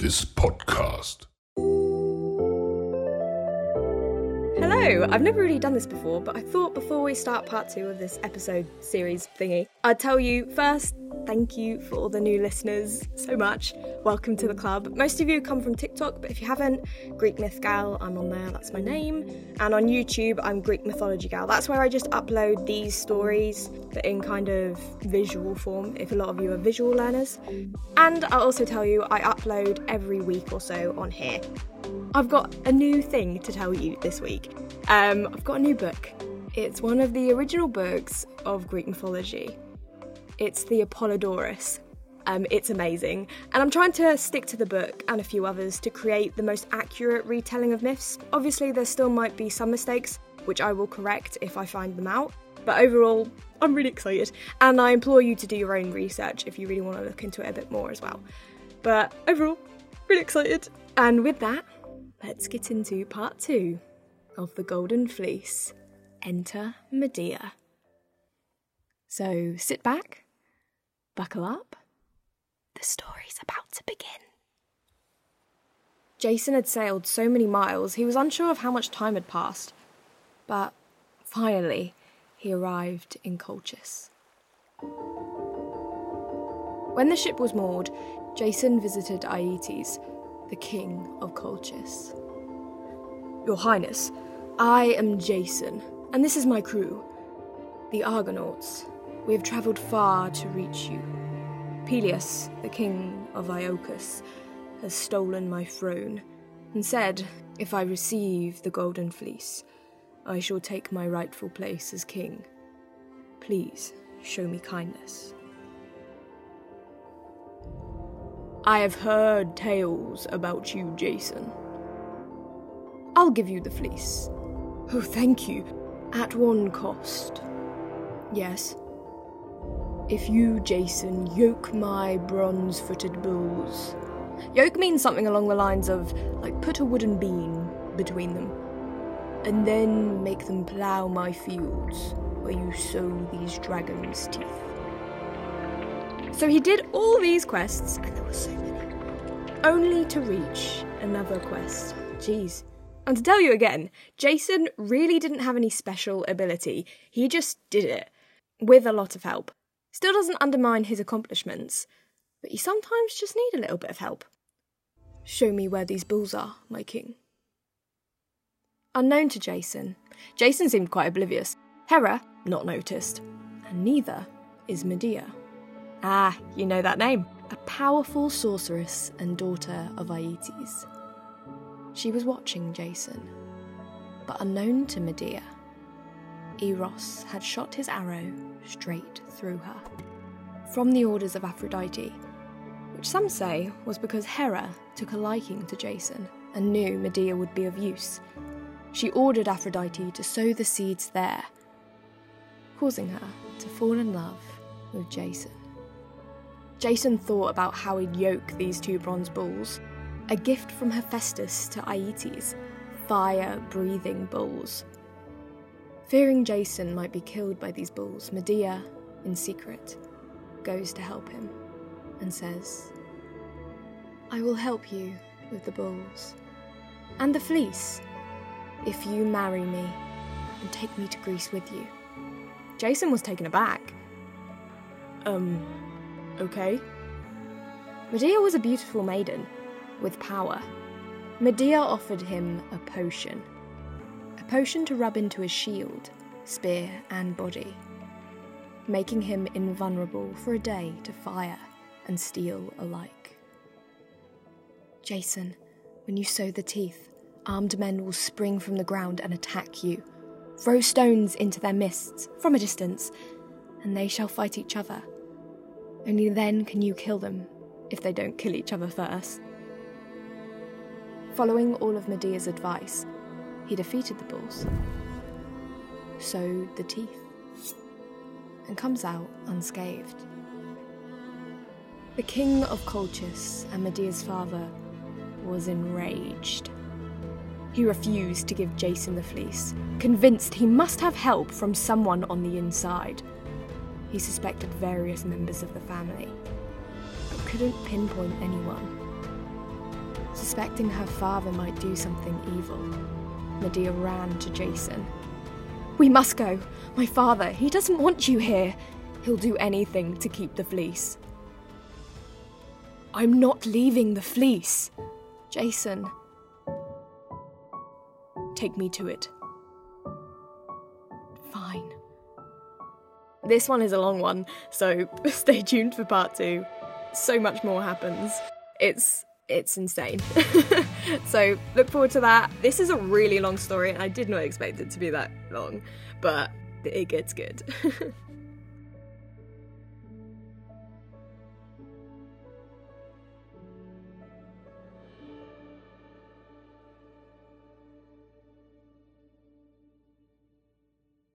this podcast. Hello, I've never really done this before, but I thought before we start part two of this episode series thingy, I'd tell you first, thank you for all the new listeners so much. Welcome to the club. Most of you come from TikTok, but if you haven't, Greek Myth Gal, I'm on there, that's my name. And on YouTube, I'm Greek Mythology Gal. That's where I just upload these stories, but in kind of visual form, if a lot of you are visual learners. And I'll also tell you, I upload every week or so on here. I've got a new thing to tell you this week. Um, I've got a new book. It's one of the original books of Greek mythology. It's the Apollodorus. Um, it's amazing. And I'm trying to stick to the book and a few others to create the most accurate retelling of myths. Obviously, there still might be some mistakes, which I will correct if I find them out. But overall, I'm really excited. And I implore you to do your own research if you really want to look into it a bit more as well. But overall, really excited. And with that, let's get into part two of The Golden Fleece Enter Medea. So sit back, buckle up. The story's about to begin. Jason had sailed so many miles, he was unsure of how much time had passed. But finally, he arrived in Colchis. When the ship was moored, Jason visited Aeetes, the king of Colchis. Your Highness, I am Jason, and this is my crew, the Argonauts. We have travelled far to reach you. Peleus, the king of Iolcus, has stolen my throne, and said, if I receive the Golden Fleece, I shall take my rightful place as king. Please show me kindness. I have heard tales about you, Jason. I'll give you the fleece. Oh, thank you. At one cost. Yes. If you, Jason, yoke my bronze footed bulls. Yoke means something along the lines of, like, put a wooden beam between them, and then make them plough my fields where you sow these dragons' teeth. So he did all these quests, and there were so many, only to reach another quest. Jeez. And to tell you again, Jason really didn't have any special ability. He just did it, with a lot of help. Still doesn't undermine his accomplishments, but you sometimes just need a little bit of help. Show me where these bulls are, my king. Unknown to Jason, Jason seemed quite oblivious. Hera, not noticed. And neither is Medea. Ah, you know that name. A powerful sorceress and daughter of Aeetes. She was watching Jason, but unknown to Medea, Eros had shot his arrow straight through her. From the orders of Aphrodite, which some say was because Hera took a liking to Jason and knew Medea would be of use. She ordered Aphrodite to sow the seeds there, causing her to fall in love with Jason. Jason thought about how he'd yoke these two bronze bulls, a gift from Hephaestus to Aeetes, fire breathing bulls. Fearing Jason might be killed by these bulls, Medea, in secret, goes to help him and says, I will help you with the bulls and the fleece if you marry me and take me to Greece with you. Jason was taken aback. Um, okay. Medea was a beautiful maiden with power. Medea offered him a potion. Potion to rub into his shield, spear, and body, making him invulnerable for a day to fire and steel alike. Jason, when you sow the teeth, armed men will spring from the ground and attack you. Throw stones into their mists from a distance, and they shall fight each other. Only then can you kill them, if they don't kill each other first. Following all of Medea's advice, he defeated the bulls, sowed the teeth, and comes out unscathed. The king of Colchis and Medea's father was enraged. He refused to give Jason the fleece, convinced he must have help from someone on the inside. He suspected various members of the family, but couldn't pinpoint anyone. suspecting her father might do something evil, Medea ran to Jason. We must go. My father, he doesn't want you here. He'll do anything to keep the fleece. I'm not leaving the fleece. Jason. Take me to it. Fine. This one is a long one, so stay tuned for part two. So much more happens. It's it's insane. so look forward to that. This is a really long story, and I did not expect it to be that long, but it gets good.